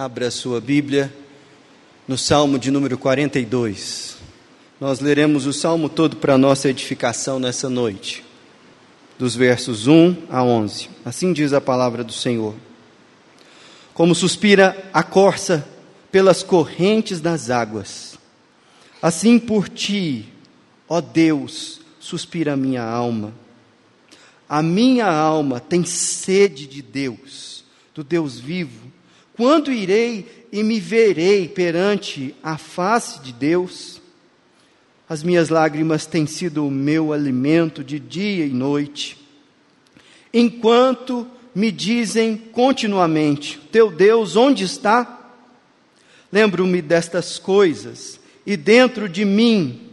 Abra a sua Bíblia no Salmo de número 42. Nós leremos o salmo todo para nossa edificação nessa noite, dos versos 1 a 11. Assim diz a palavra do Senhor. Como suspira a corça pelas correntes das águas, assim por ti, ó Deus, suspira a minha alma. A minha alma tem sede de Deus, do Deus vivo. Quando irei e me verei perante a face de Deus? As minhas lágrimas têm sido o meu alimento de dia e noite. Enquanto me dizem continuamente: Teu Deus, onde está? Lembro-me destas coisas, e dentro de mim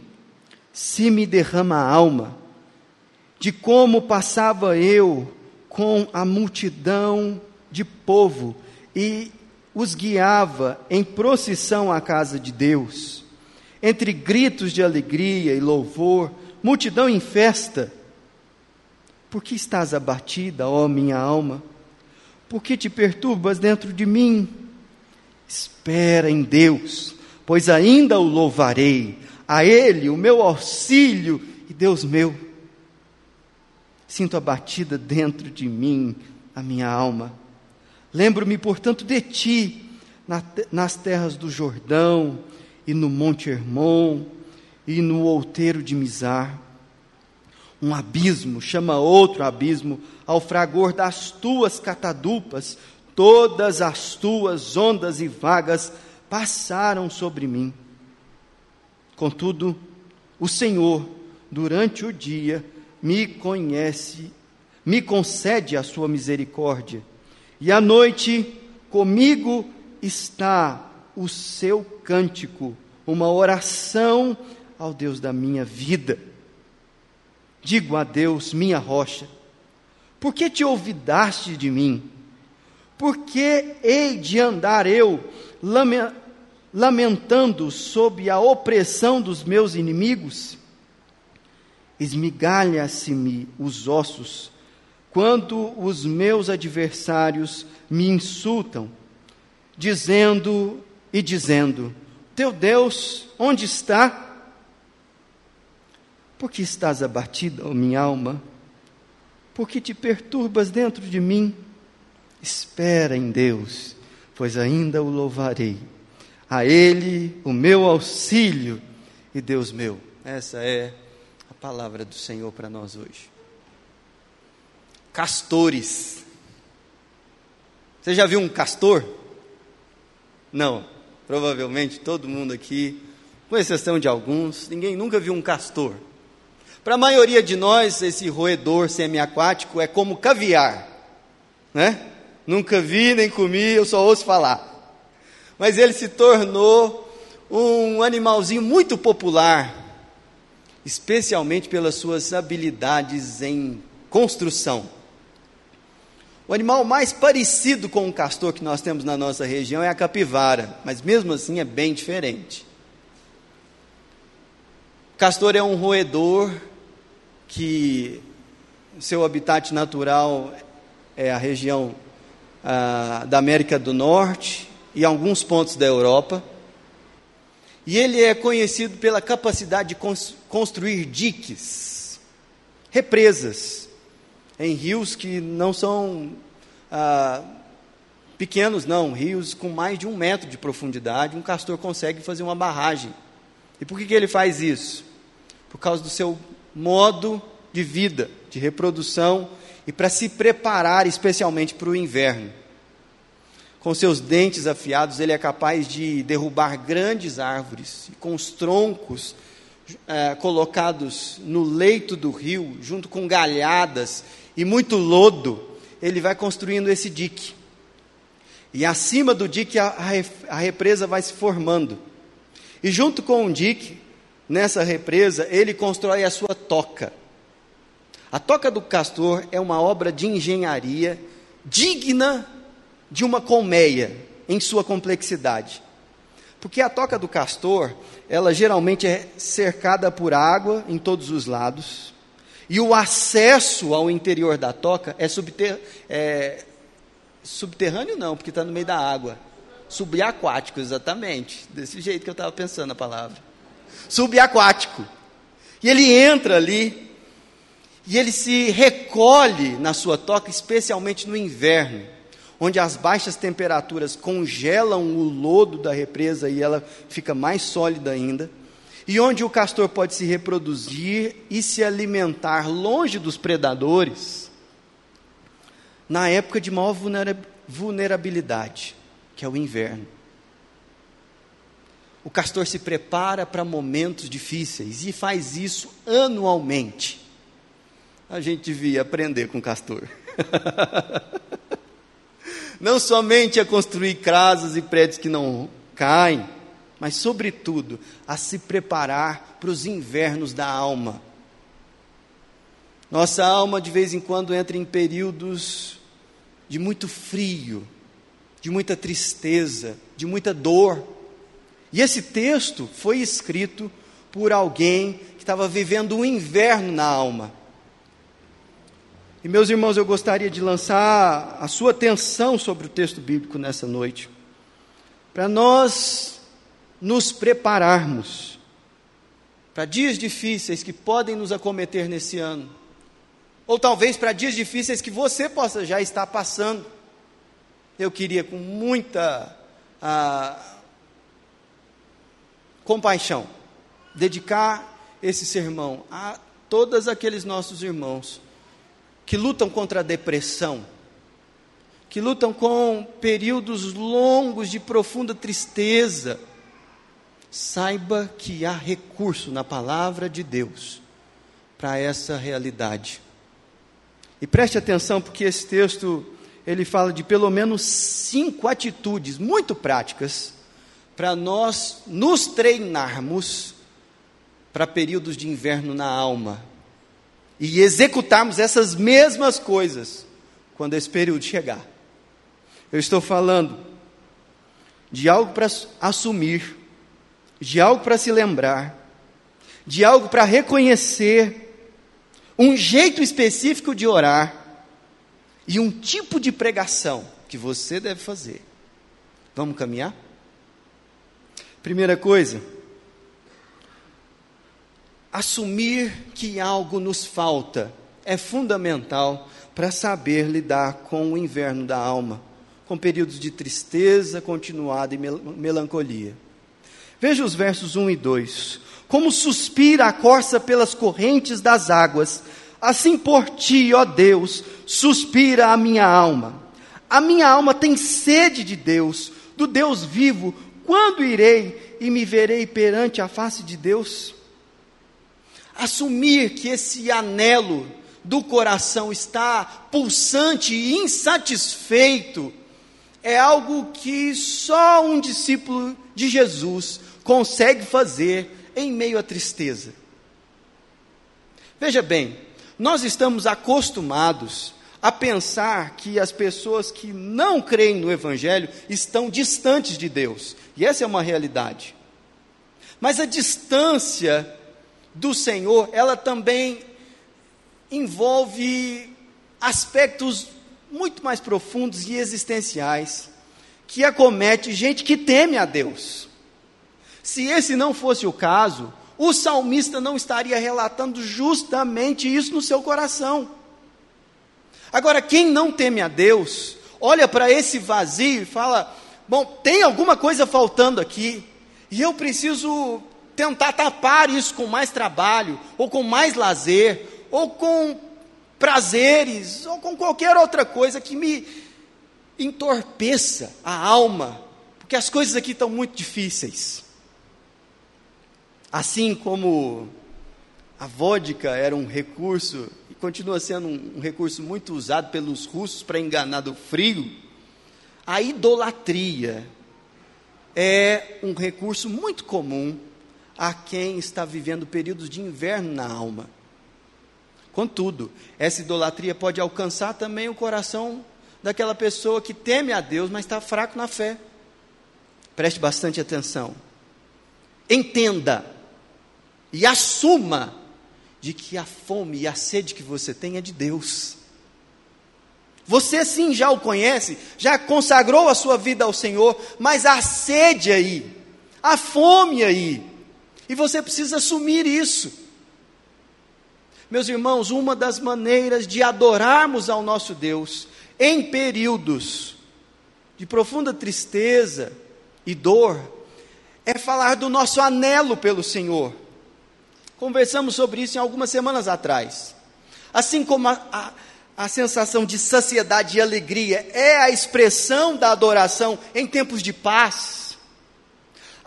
se me derrama a alma, de como passava eu com a multidão de povo e os guiava em procissão à casa de Deus, entre gritos de alegria e louvor, multidão em festa. Por que estás abatida, ó minha alma? Por que te perturbas dentro de mim? Espera em Deus, pois ainda o louvarei, a Ele, o meu auxílio e Deus meu. Sinto abatida dentro de mim a minha alma Lembro-me, portanto, de ti nas terras do Jordão e no Monte Hermon e no outeiro de Mizar. Um abismo chama outro abismo ao fragor das tuas catadupas, todas as tuas ondas e vagas passaram sobre mim. Contudo, o Senhor, durante o dia, me conhece, me concede a sua misericórdia e à noite comigo está o seu cântico, uma oração ao Deus da minha vida. Digo a Deus, minha rocha, por que te olvidaste de mim? Por que hei de andar eu lamentando sob a opressão dos meus inimigos? Esmigalha-se-me os ossos quando os meus adversários me insultam, dizendo e dizendo: Teu Deus, onde está? Por que estás abatida, ó minha alma? Por que te perturbas dentro de mim? Espera em Deus, pois ainda o louvarei. A Ele o meu auxílio e Deus meu. Essa é a palavra do Senhor para nós hoje castores. Você já viu um castor? Não, provavelmente todo mundo aqui, com exceção de alguns, ninguém nunca viu um castor. Para a maioria de nós, esse roedor semiaquático é como caviar, né? Nunca vi nem comi, eu só ouço falar. Mas ele se tornou um animalzinho muito popular, especialmente pelas suas habilidades em construção. O animal mais parecido com o castor que nós temos na nossa região é a capivara, mas mesmo assim é bem diferente. O castor é um roedor que seu habitat natural é a região ah, da América do Norte e alguns pontos da Europa. E ele é conhecido pela capacidade de construir diques, represas, em rios que não são ah, pequenos, não, rios com mais de um metro de profundidade, um castor consegue fazer uma barragem. E por que, que ele faz isso? Por causa do seu modo de vida, de reprodução e para se preparar especialmente para o inverno. Com seus dentes afiados, ele é capaz de derrubar grandes árvores e com os troncos é, colocados no leito do rio, junto com galhadas e muito lodo, ele vai construindo esse dique. E acima do dique a, a represa vai se formando. E junto com o dique, nessa represa, ele constrói a sua toca. A toca do castor é uma obra de engenharia digna de uma colmeia em sua complexidade. Porque a toca do castor, ela geralmente é cercada por água em todos os lados. E o acesso ao interior da toca é, subter, é subterrâneo, não, porque está no meio da água. Subaquático, exatamente. Desse jeito que eu estava pensando a palavra. Subaquático. E ele entra ali, e ele se recolhe na sua toca, especialmente no inverno, onde as baixas temperaturas congelam o lodo da represa e ela fica mais sólida ainda, e onde o castor pode se reproduzir e se alimentar longe dos predadores, na época de maior vulnerabilidade, que é o inverno. O castor se prepara para momentos difíceis e faz isso anualmente. A gente devia aprender com o castor. não somente a construir casas e prédios que não caem, mas, sobretudo, a se preparar para os invernos da alma. Nossa alma, de vez em quando, entra em períodos de muito frio, de muita tristeza, de muita dor. E esse texto foi escrito por alguém que estava vivendo um inverno na alma. E meus irmãos, eu gostaria de lançar a sua atenção sobre o texto bíblico nessa noite, para nós nos prepararmos para dias difíceis que podem nos acometer nesse ano, ou talvez para dias difíceis que você possa já estar passando. Eu queria, com muita ah, compaixão, dedicar esse sermão a todos aqueles nossos irmãos que lutam contra a depressão, que lutam com períodos longos de profunda tristeza. Saiba que há recurso na palavra de Deus para essa realidade. E preste atenção, porque esse texto ele fala de pelo menos cinco atitudes muito práticas para nós nos treinarmos para períodos de inverno na alma e executarmos essas mesmas coisas quando esse período chegar. Eu estou falando de algo para assumir, de algo para se lembrar, de algo para reconhecer, um jeito específico de orar e um tipo de pregação que você deve fazer. Vamos caminhar? Primeira coisa, assumir que algo nos falta é fundamental para saber lidar com o inverno da alma, com períodos de tristeza continuada e mel melancolia. Veja os versos 1 e 2. Como suspira a corça pelas correntes das águas, assim por ti, ó Deus, suspira a minha alma. A minha alma tem sede de Deus, do Deus vivo, quando irei e me verei perante a face de Deus? Assumir que esse anelo do coração está pulsante e insatisfeito é algo que só um discípulo de Jesus consegue fazer em meio à tristeza. Veja bem, nós estamos acostumados a pensar que as pessoas que não creem no Evangelho estão distantes de Deus. E essa é uma realidade. Mas a distância do Senhor, ela também envolve aspectos muito mais profundos e existenciais que acomete gente que teme a Deus. Se esse não fosse o caso, o salmista não estaria relatando justamente isso no seu coração. Agora, quem não teme a Deus, olha para esse vazio e fala: bom, tem alguma coisa faltando aqui, e eu preciso tentar tapar isso com mais trabalho, ou com mais lazer, ou com prazeres, ou com qualquer outra coisa que me entorpeça a alma, porque as coisas aqui estão muito difíceis. Assim como a vodka era um recurso continua sendo um, um recurso muito usado pelos russos para enganar do frio, a idolatria é um recurso muito comum a quem está vivendo períodos de inverno na alma. Contudo, essa idolatria pode alcançar também o coração daquela pessoa que teme a Deus, mas está fraco na fé. Preste bastante atenção. Entenda e assuma de que a fome e a sede que você tem é de Deus. Você sim já o conhece, já consagrou a sua vida ao Senhor, mas há sede aí, há fome aí, e você precisa assumir isso. Meus irmãos, uma das maneiras de adorarmos ao nosso Deus em períodos de profunda tristeza e dor é falar do nosso anelo pelo Senhor. Conversamos sobre isso em algumas semanas atrás. Assim como a, a, a sensação de saciedade e alegria é a expressão da adoração em tempos de paz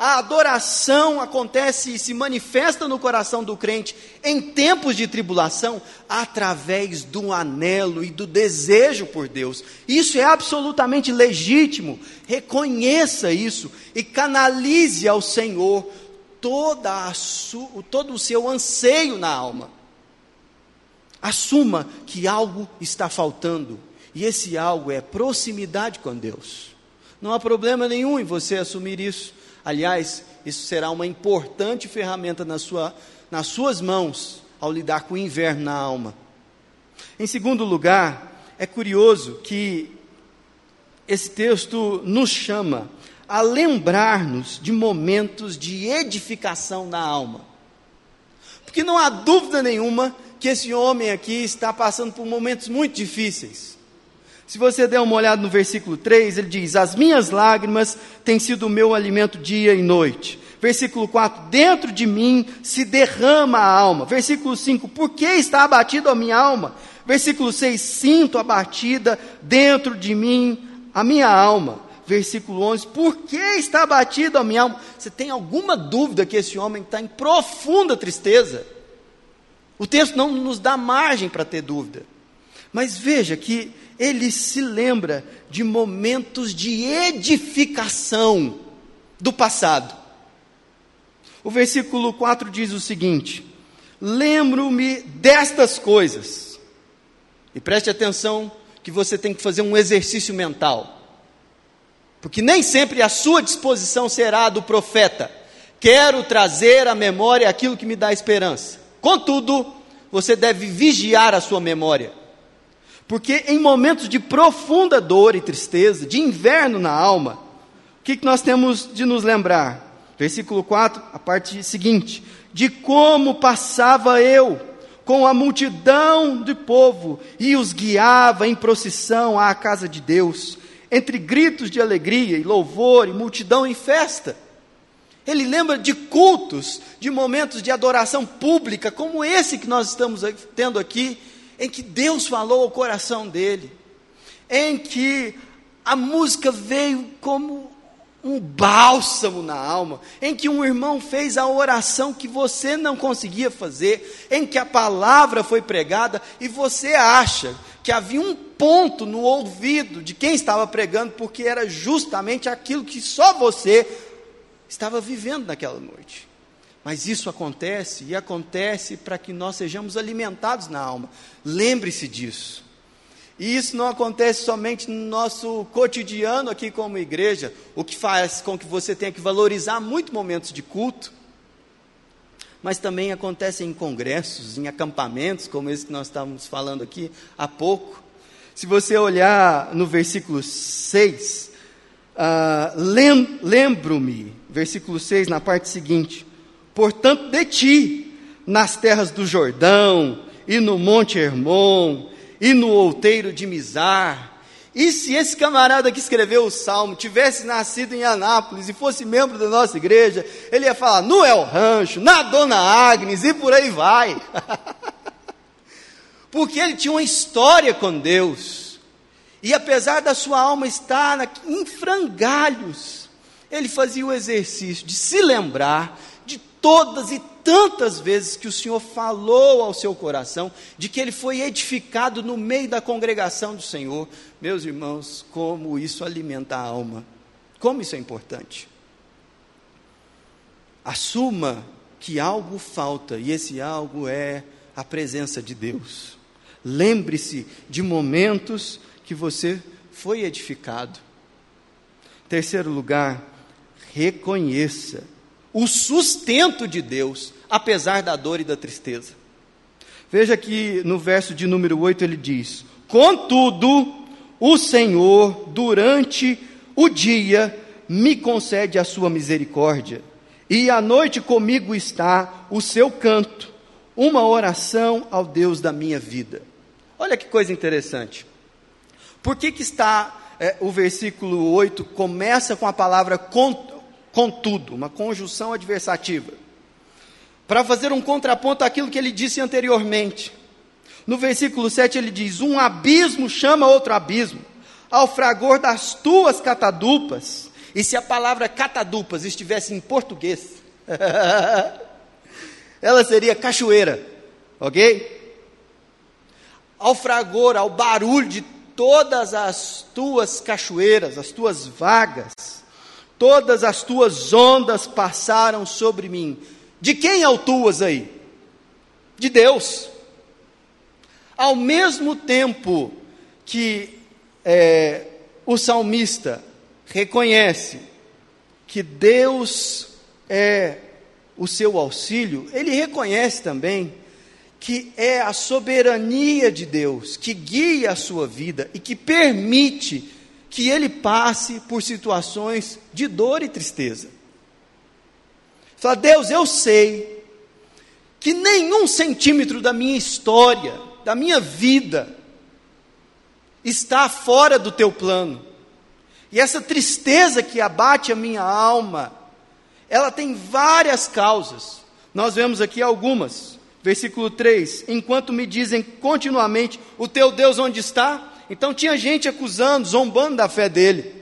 a adoração acontece e se manifesta no coração do crente em tempos de tribulação através do anelo e do desejo por Deus. Isso é absolutamente legítimo. Reconheça isso e canalize ao Senhor toda a su, todo o seu anseio na alma. Assuma que algo está faltando e esse algo é proximidade com Deus. Não há problema nenhum em você assumir isso. Aliás, isso será uma importante ferramenta na sua, nas suas mãos ao lidar com o inverno na alma. Em segundo lugar, é curioso que esse texto nos chama a lembrar-nos de momentos de edificação na alma. Porque não há dúvida nenhuma que esse homem aqui está passando por momentos muito difíceis. Se você der uma olhada no versículo 3, ele diz: As minhas lágrimas têm sido o meu alimento dia e noite. Versículo 4: Dentro de mim se derrama a alma. Versículo 5: Por que está abatida a minha alma? Versículo 6: Sinto abatida dentro de mim a minha alma. Versículo 11: Por que está abatida a minha alma? Você tem alguma dúvida que esse homem está em profunda tristeza? O texto não nos dá margem para ter dúvida. Mas veja que ele se lembra de momentos de edificação do passado. O versículo 4 diz o seguinte: Lembro-me destas coisas. E preste atenção que você tem que fazer um exercício mental. Porque nem sempre a sua disposição será a do profeta. Quero trazer à memória aquilo que me dá esperança. Contudo, você deve vigiar a sua memória porque em momentos de profunda dor e tristeza, de inverno na alma, o que, nós temos de nos lembrar? Versículo 4, a parte seguinte: de como passava eu com a multidão de povo e os guiava em procissão à casa de Deus, entre gritos de alegria e louvor e multidão em festa. Ele lembra de cultos, de momentos de adoração pública, como esse que nós estamos tendo aqui, em que Deus falou ao coração dele, em que a música veio como um bálsamo na alma, em que um irmão fez a oração que você não conseguia fazer, em que a palavra foi pregada e você acha que havia um ponto no ouvido de quem estava pregando, porque era justamente aquilo que só você estava vivendo naquela noite. Mas isso acontece e acontece para que nós sejamos alimentados na alma. Lembre-se disso. E isso não acontece somente no nosso cotidiano aqui como igreja, o que faz com que você tenha que valorizar muito momentos de culto, mas também acontece em congressos, em acampamentos, como esse que nós estávamos falando aqui há pouco. Se você olhar no versículo 6, uh, ah, lem lembro-me, versículo 6, na parte seguinte, portanto, de ti, nas terras do Jordão, e no Monte Hermon, e no outeiro de Mizar. E se esse camarada que escreveu o salmo tivesse nascido em Anápolis e fosse membro da nossa igreja, ele ia falar no El Rancho, na Dona Agnes e por aí vai. Porque ele tinha uma história com Deus. E apesar da sua alma estar em frangalhos, ele fazia o exercício de se lembrar todas e tantas vezes que o Senhor falou ao seu coração, de que ele foi edificado no meio da congregação do Senhor. Meus irmãos, como isso alimenta a alma, como isso é importante. Assuma que algo falta, e esse algo é a presença de Deus. Lembre-se de momentos que você foi edificado. Terceiro lugar, reconheça o sustento de Deus, apesar da dor e da tristeza. Veja que no verso de número 8 ele diz: Contudo, o Senhor, durante o dia, me concede a sua misericórdia, e à noite comigo está o seu canto, uma oração ao Deus da minha vida. Olha que coisa interessante. Por que, que está é, o versículo 8 começa com a palavra contudo, uma conjunção adversativa? Para fazer um contraponto àquilo que ele disse anteriormente. No versículo 7 ele diz: Um abismo chama outro abismo, ao fragor das tuas catadupas. E se a palavra catadupas estivesse em português, ela seria cachoeira, ok? Ao fragor, ao barulho de todas as tuas cachoeiras, as tuas vagas, todas as tuas ondas passaram sobre mim. De quem altuas aí? De Deus. Ao mesmo tempo que é, o salmista reconhece que Deus é o seu auxílio, ele reconhece também que é a soberania de Deus que guia a sua vida e que permite que ele passe por situações de dor e tristeza. Fala, Deus, eu sei que nenhum centímetro da minha história, da minha vida, está fora do teu plano. E essa tristeza que abate a minha alma, ela tem várias causas. Nós vemos aqui algumas. Versículo 3: Enquanto me dizem continuamente, o teu Deus onde está? Então tinha gente acusando, zombando da fé dele.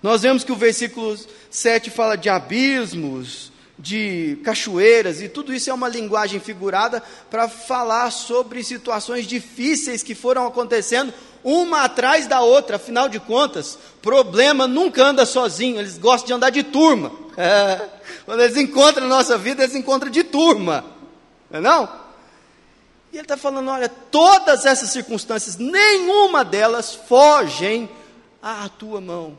Nós vemos que o versículo 7 fala de abismos, de cachoeiras, e tudo isso é uma linguagem figurada para falar sobre situações difíceis que foram acontecendo uma atrás da outra, afinal de contas, problema nunca anda sozinho, eles gostam de andar de turma. É, quando eles encontram na nossa vida, eles encontram de turma. Não é não? E ele está falando: olha, todas essas circunstâncias, nenhuma delas fogem à tua mão,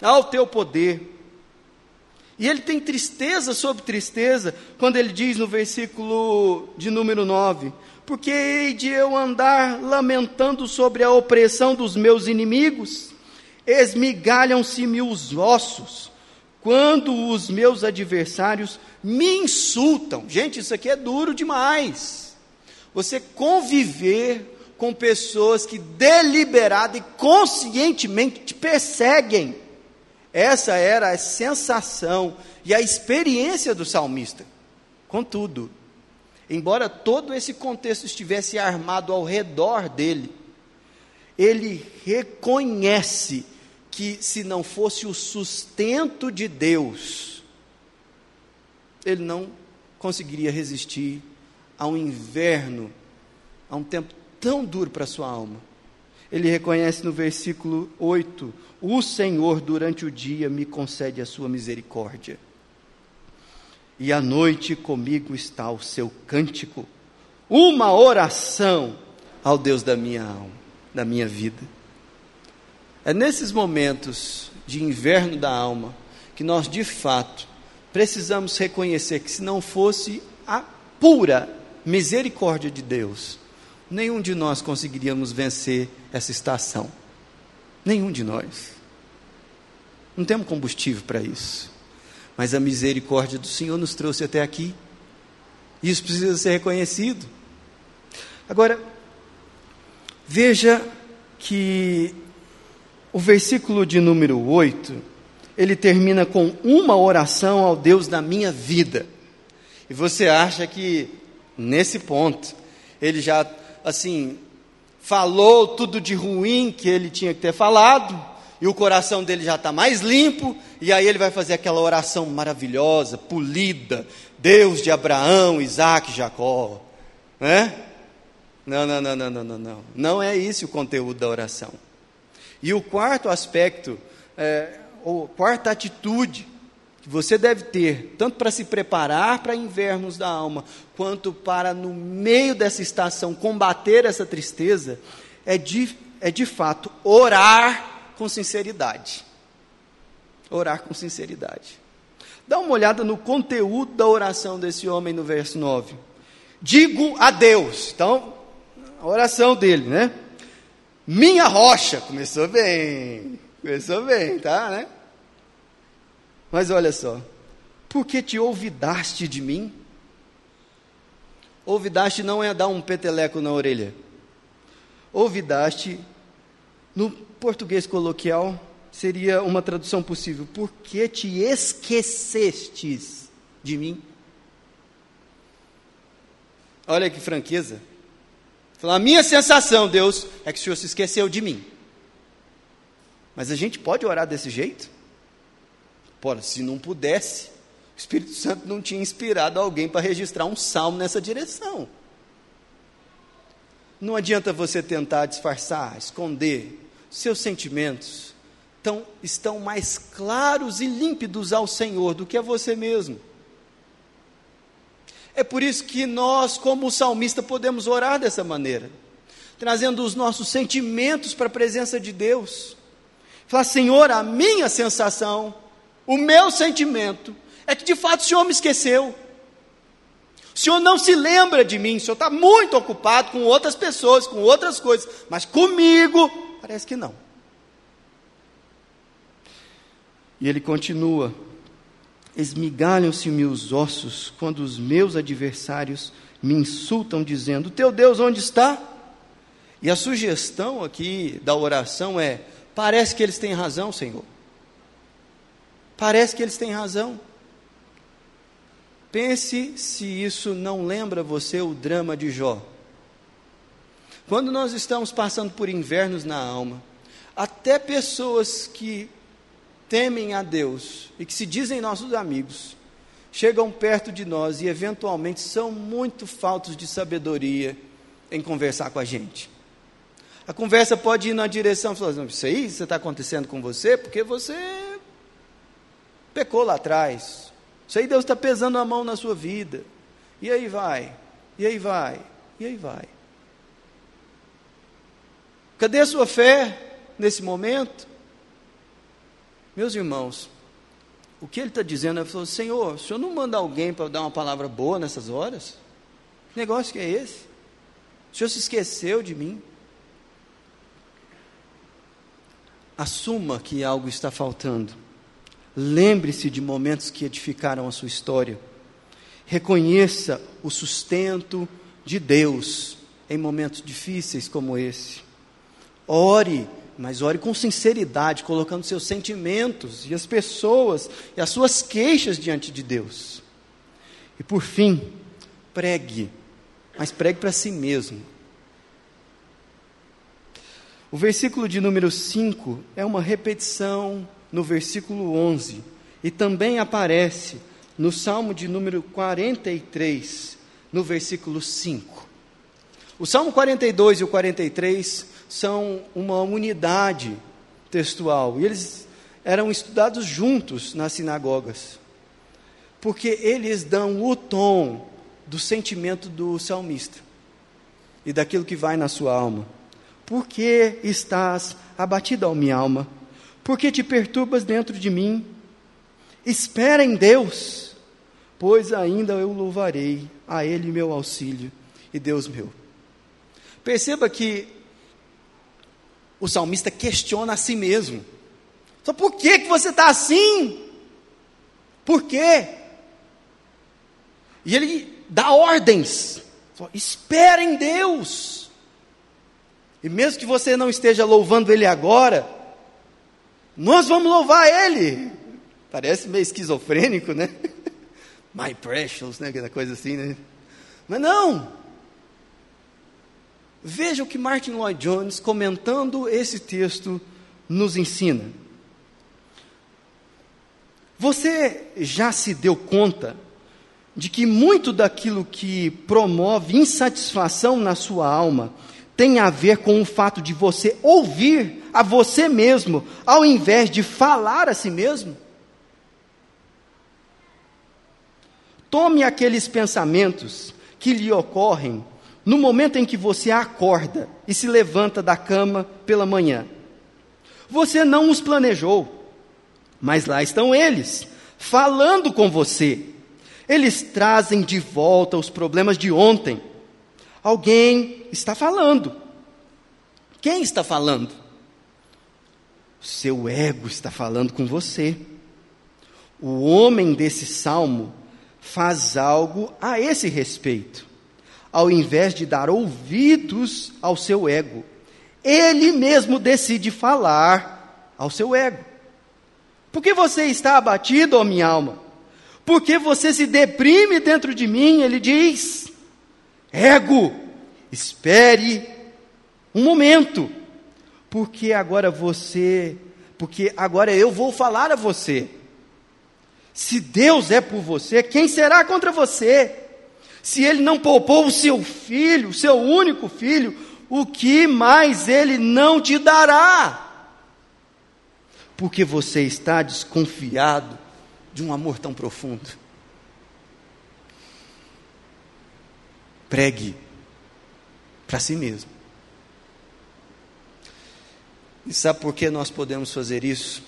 ao teu poder. E ele tem tristeza sobre tristeza, quando ele diz no versículo de número 9: Porque hei de eu andar lamentando sobre a opressão dos meus inimigos? Esmigalham-se-me os ossos, quando os meus adversários me insultam. Gente, isso aqui é duro demais. Você conviver com pessoas que deliberada e conscientemente te perseguem. Essa era a sensação e a experiência do salmista. Contudo, embora todo esse contexto estivesse armado ao redor dele, ele reconhece que se não fosse o sustento de Deus, ele não conseguiria resistir a um inverno, a um tempo tão duro para a sua alma. Ele reconhece no versículo 8: O Senhor durante o dia me concede a sua misericórdia, e à noite comigo está o seu cântico, uma oração ao Deus da minha alma, da minha vida. É nesses momentos de inverno da alma que nós, de fato, precisamos reconhecer que se não fosse a pura misericórdia de Deus, nenhum de nós conseguiríamos vencer essa estação. Nenhum de nós. Não temos combustível para isso. Mas a misericórdia do Senhor nos trouxe até aqui. Isso precisa ser reconhecido. Agora, veja que o versículo de número 8, ele termina com uma oração ao Deus da minha vida. E você acha que nesse ponto ele já assim falou tudo de ruim que ele tinha que ter falado, e o coração dele já está mais limpo, e aí ele vai fazer aquela oração maravilhosa, polida, Deus de Abraão, Isaac, Jacó, né? Não, não, não, não, não, não, não. Não é esse o conteúdo da oração. E o quarto aspecto, é, ou quarta atitude que você deve ter, tanto para se preparar para invernos da alma, quanto para, no meio dessa estação, combater essa tristeza, é de, é de fato orar com sinceridade. Orar com sinceridade. Dá uma olhada no conteúdo da oração desse homem no verso 9. Digo a Deus. Então, a oração dele, né? minha rocha. Começou bem, começou bem, tá, né? Mas olha só, por que te ouvidaste de mim? Ouvidaste não é dar um peteleco na orelha. Ouvidaste, no português coloquial, seria uma tradução possível. Por que te esquecestes de mim? Olha que franqueza. A minha sensação, Deus, é que o Senhor se esqueceu de mim. Mas a gente pode orar desse jeito? Pô, se não pudesse, o Espírito Santo não tinha inspirado alguém para registrar um salmo nessa direção. Não adianta você tentar disfarçar, esconder. Seus sentimentos estão, estão mais claros e límpidos ao Senhor do que a você mesmo. É por isso que nós, como salmista, podemos orar dessa maneira, trazendo os nossos sentimentos para a presença de Deus. Falar, Senhor, a minha sensação, o meu sentimento, é que de fato o Senhor me esqueceu. O Senhor não se lembra de mim, o Senhor está muito ocupado com outras pessoas, com outras coisas, mas comigo, parece que não. E ele continua: Esmigalham-se-me os ossos quando os meus adversários me insultam, dizendo: Teu Deus onde está? E a sugestão aqui da oração é: parece que eles têm razão, Senhor. Parece que eles têm razão. Pense se isso não lembra você o drama de Jó. Quando nós estamos passando por invernos na alma, até pessoas que temem a Deus e que se dizem nossos amigos, chegam perto de nós e eventualmente são muito faltos de sabedoria em conversar com a gente. A conversa pode ir na direção, falando, assim, isso aí está acontecendo com você porque você pecou lá atrás. Isso aí Deus está pesando a mão na sua vida. E aí vai, e aí vai, e aí vai. Cadê a sua fé nesse momento? Meus irmãos, o que ele está dizendo é: falou, Senhor, o senhor não manda alguém para dar uma palavra boa nessas horas? Que negócio que é esse? O senhor se esqueceu de mim? Assuma que algo está faltando. Lembre-se de momentos que edificaram a sua história. Reconheça o sustento de Deus em momentos difíceis como esse. Ore mas ore com sinceridade, colocando seus sentimentos e as pessoas e as suas queixas diante de Deus. E por fim, pregue, mas pregue para si mesmo. O versículo de número 5 é uma repetição no versículo 11 e também aparece no Salmo de número 43, no versículo 5. O Salmo 42 e o 43 são uma unidade textual. E eles eram estudados juntos nas sinagogas. Porque eles dão o tom do sentimento do salmista e daquilo que vai na sua alma. Por que estás abatida, ó minha alma? Por que te perturbas dentro de mim? Espera em Deus, pois ainda eu louvarei a Ele meu auxílio e Deus meu. Perceba que o salmista questiona a si mesmo. Só por que, que você está assim? Por quê? E ele dá ordens. Espera em Deus. E mesmo que você não esteja louvando Ele agora, nós vamos louvar Ele. Parece meio esquizofrênico, né? My precious, né? Aquela coisa assim, né? Mas não. Veja o que Martin Lloyd Jones, comentando esse texto, nos ensina. Você já se deu conta de que muito daquilo que promove insatisfação na sua alma tem a ver com o fato de você ouvir a você mesmo, ao invés de falar a si mesmo? Tome aqueles pensamentos que lhe ocorrem no momento em que você acorda e se levanta da cama pela manhã. Você não os planejou, mas lá estão eles, falando com você. Eles trazem de volta os problemas de ontem. Alguém está falando. Quem está falando? Seu ego está falando com você. O homem desse salmo faz algo a esse respeito. Ao invés de dar ouvidos ao seu ego, ele mesmo decide falar ao seu ego. Por que você está abatido, ó minha alma? Por que você se deprime dentro de mim? Ele diz: Ego, espere um momento, porque agora você, porque agora eu vou falar a você. Se Deus é por você, quem será contra você? Se Ele não poupou o seu filho, o seu único filho, o que mais Ele não te dará? Porque você está desconfiado de um amor tão profundo. Pregue para si mesmo. E sabe por que nós podemos fazer isso?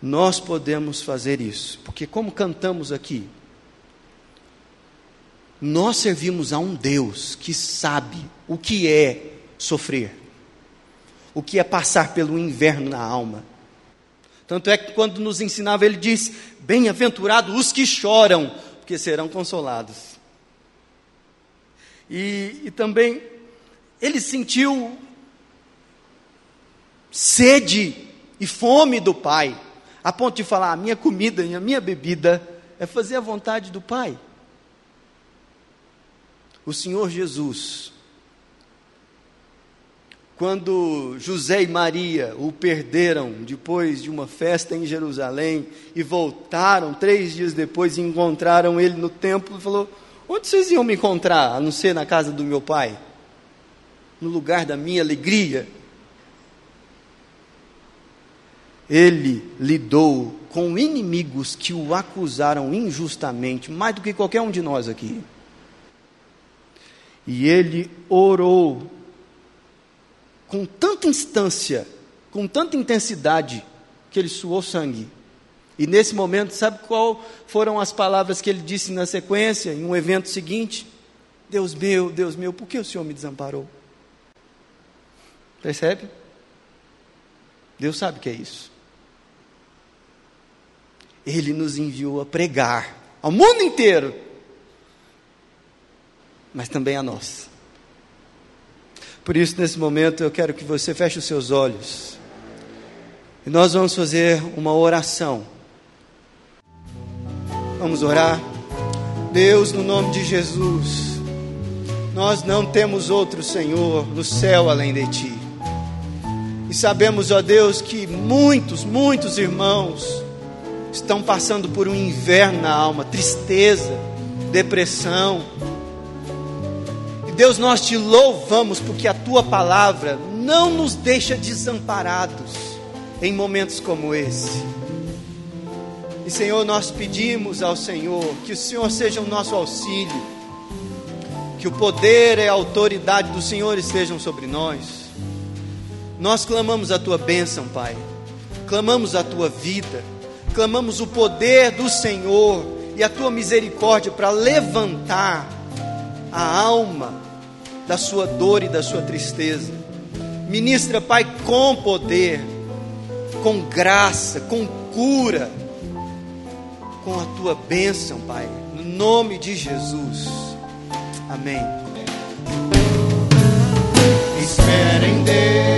Nós podemos fazer isso, porque, como cantamos aqui, nós servimos a um Deus que sabe o que é sofrer, o que é passar pelo inverno na alma. Tanto é que, quando nos ensinava, ele diz: Bem-aventurados os que choram, porque serão consolados. E, e também, ele sentiu sede e fome do Pai a ponto de falar: a minha comida e a minha bebida é fazer a vontade do Pai. O Senhor Jesus, quando José e Maria o perderam depois de uma festa em Jerusalém e voltaram três dias depois e encontraram ele no templo, falou: Onde vocês iam me encontrar, a não ser na casa do meu pai? No lugar da minha alegria. Ele lidou com inimigos que o acusaram injustamente, mais do que qualquer um de nós aqui. E ele orou com tanta instância, com tanta intensidade, que ele suou sangue. E nesse momento, sabe qual foram as palavras que ele disse na sequência, em um evento seguinte? Deus meu, Deus meu, por que o Senhor me desamparou? Percebe? Deus sabe o que é isso. Ele nos enviou a pregar ao mundo inteiro, mas também a nós. Por isso, nesse momento, eu quero que você feche os seus olhos e nós vamos fazer uma oração. Vamos orar. Deus, no nome de Jesus, nós não temos outro Senhor no céu além de Ti. E sabemos, ó Deus, que muitos, muitos irmãos estão passando por um inverno na alma, tristeza, depressão. E Deus, nós te louvamos porque a tua palavra não nos deixa desamparados em momentos como esse. E Senhor, nós pedimos ao Senhor que o Senhor seja o nosso auxílio, que o poder e a autoridade do Senhor estejam sobre nós. Nós clamamos a tua bênção, Pai, clamamos a tua vida clamamos o poder do Senhor e a tua misericórdia para levantar a alma da sua dor e da sua tristeza. Ministra, Pai, com poder, com graça, com cura, com a tua bênção, Pai, no nome de Jesus. Amém. Espera em Deus.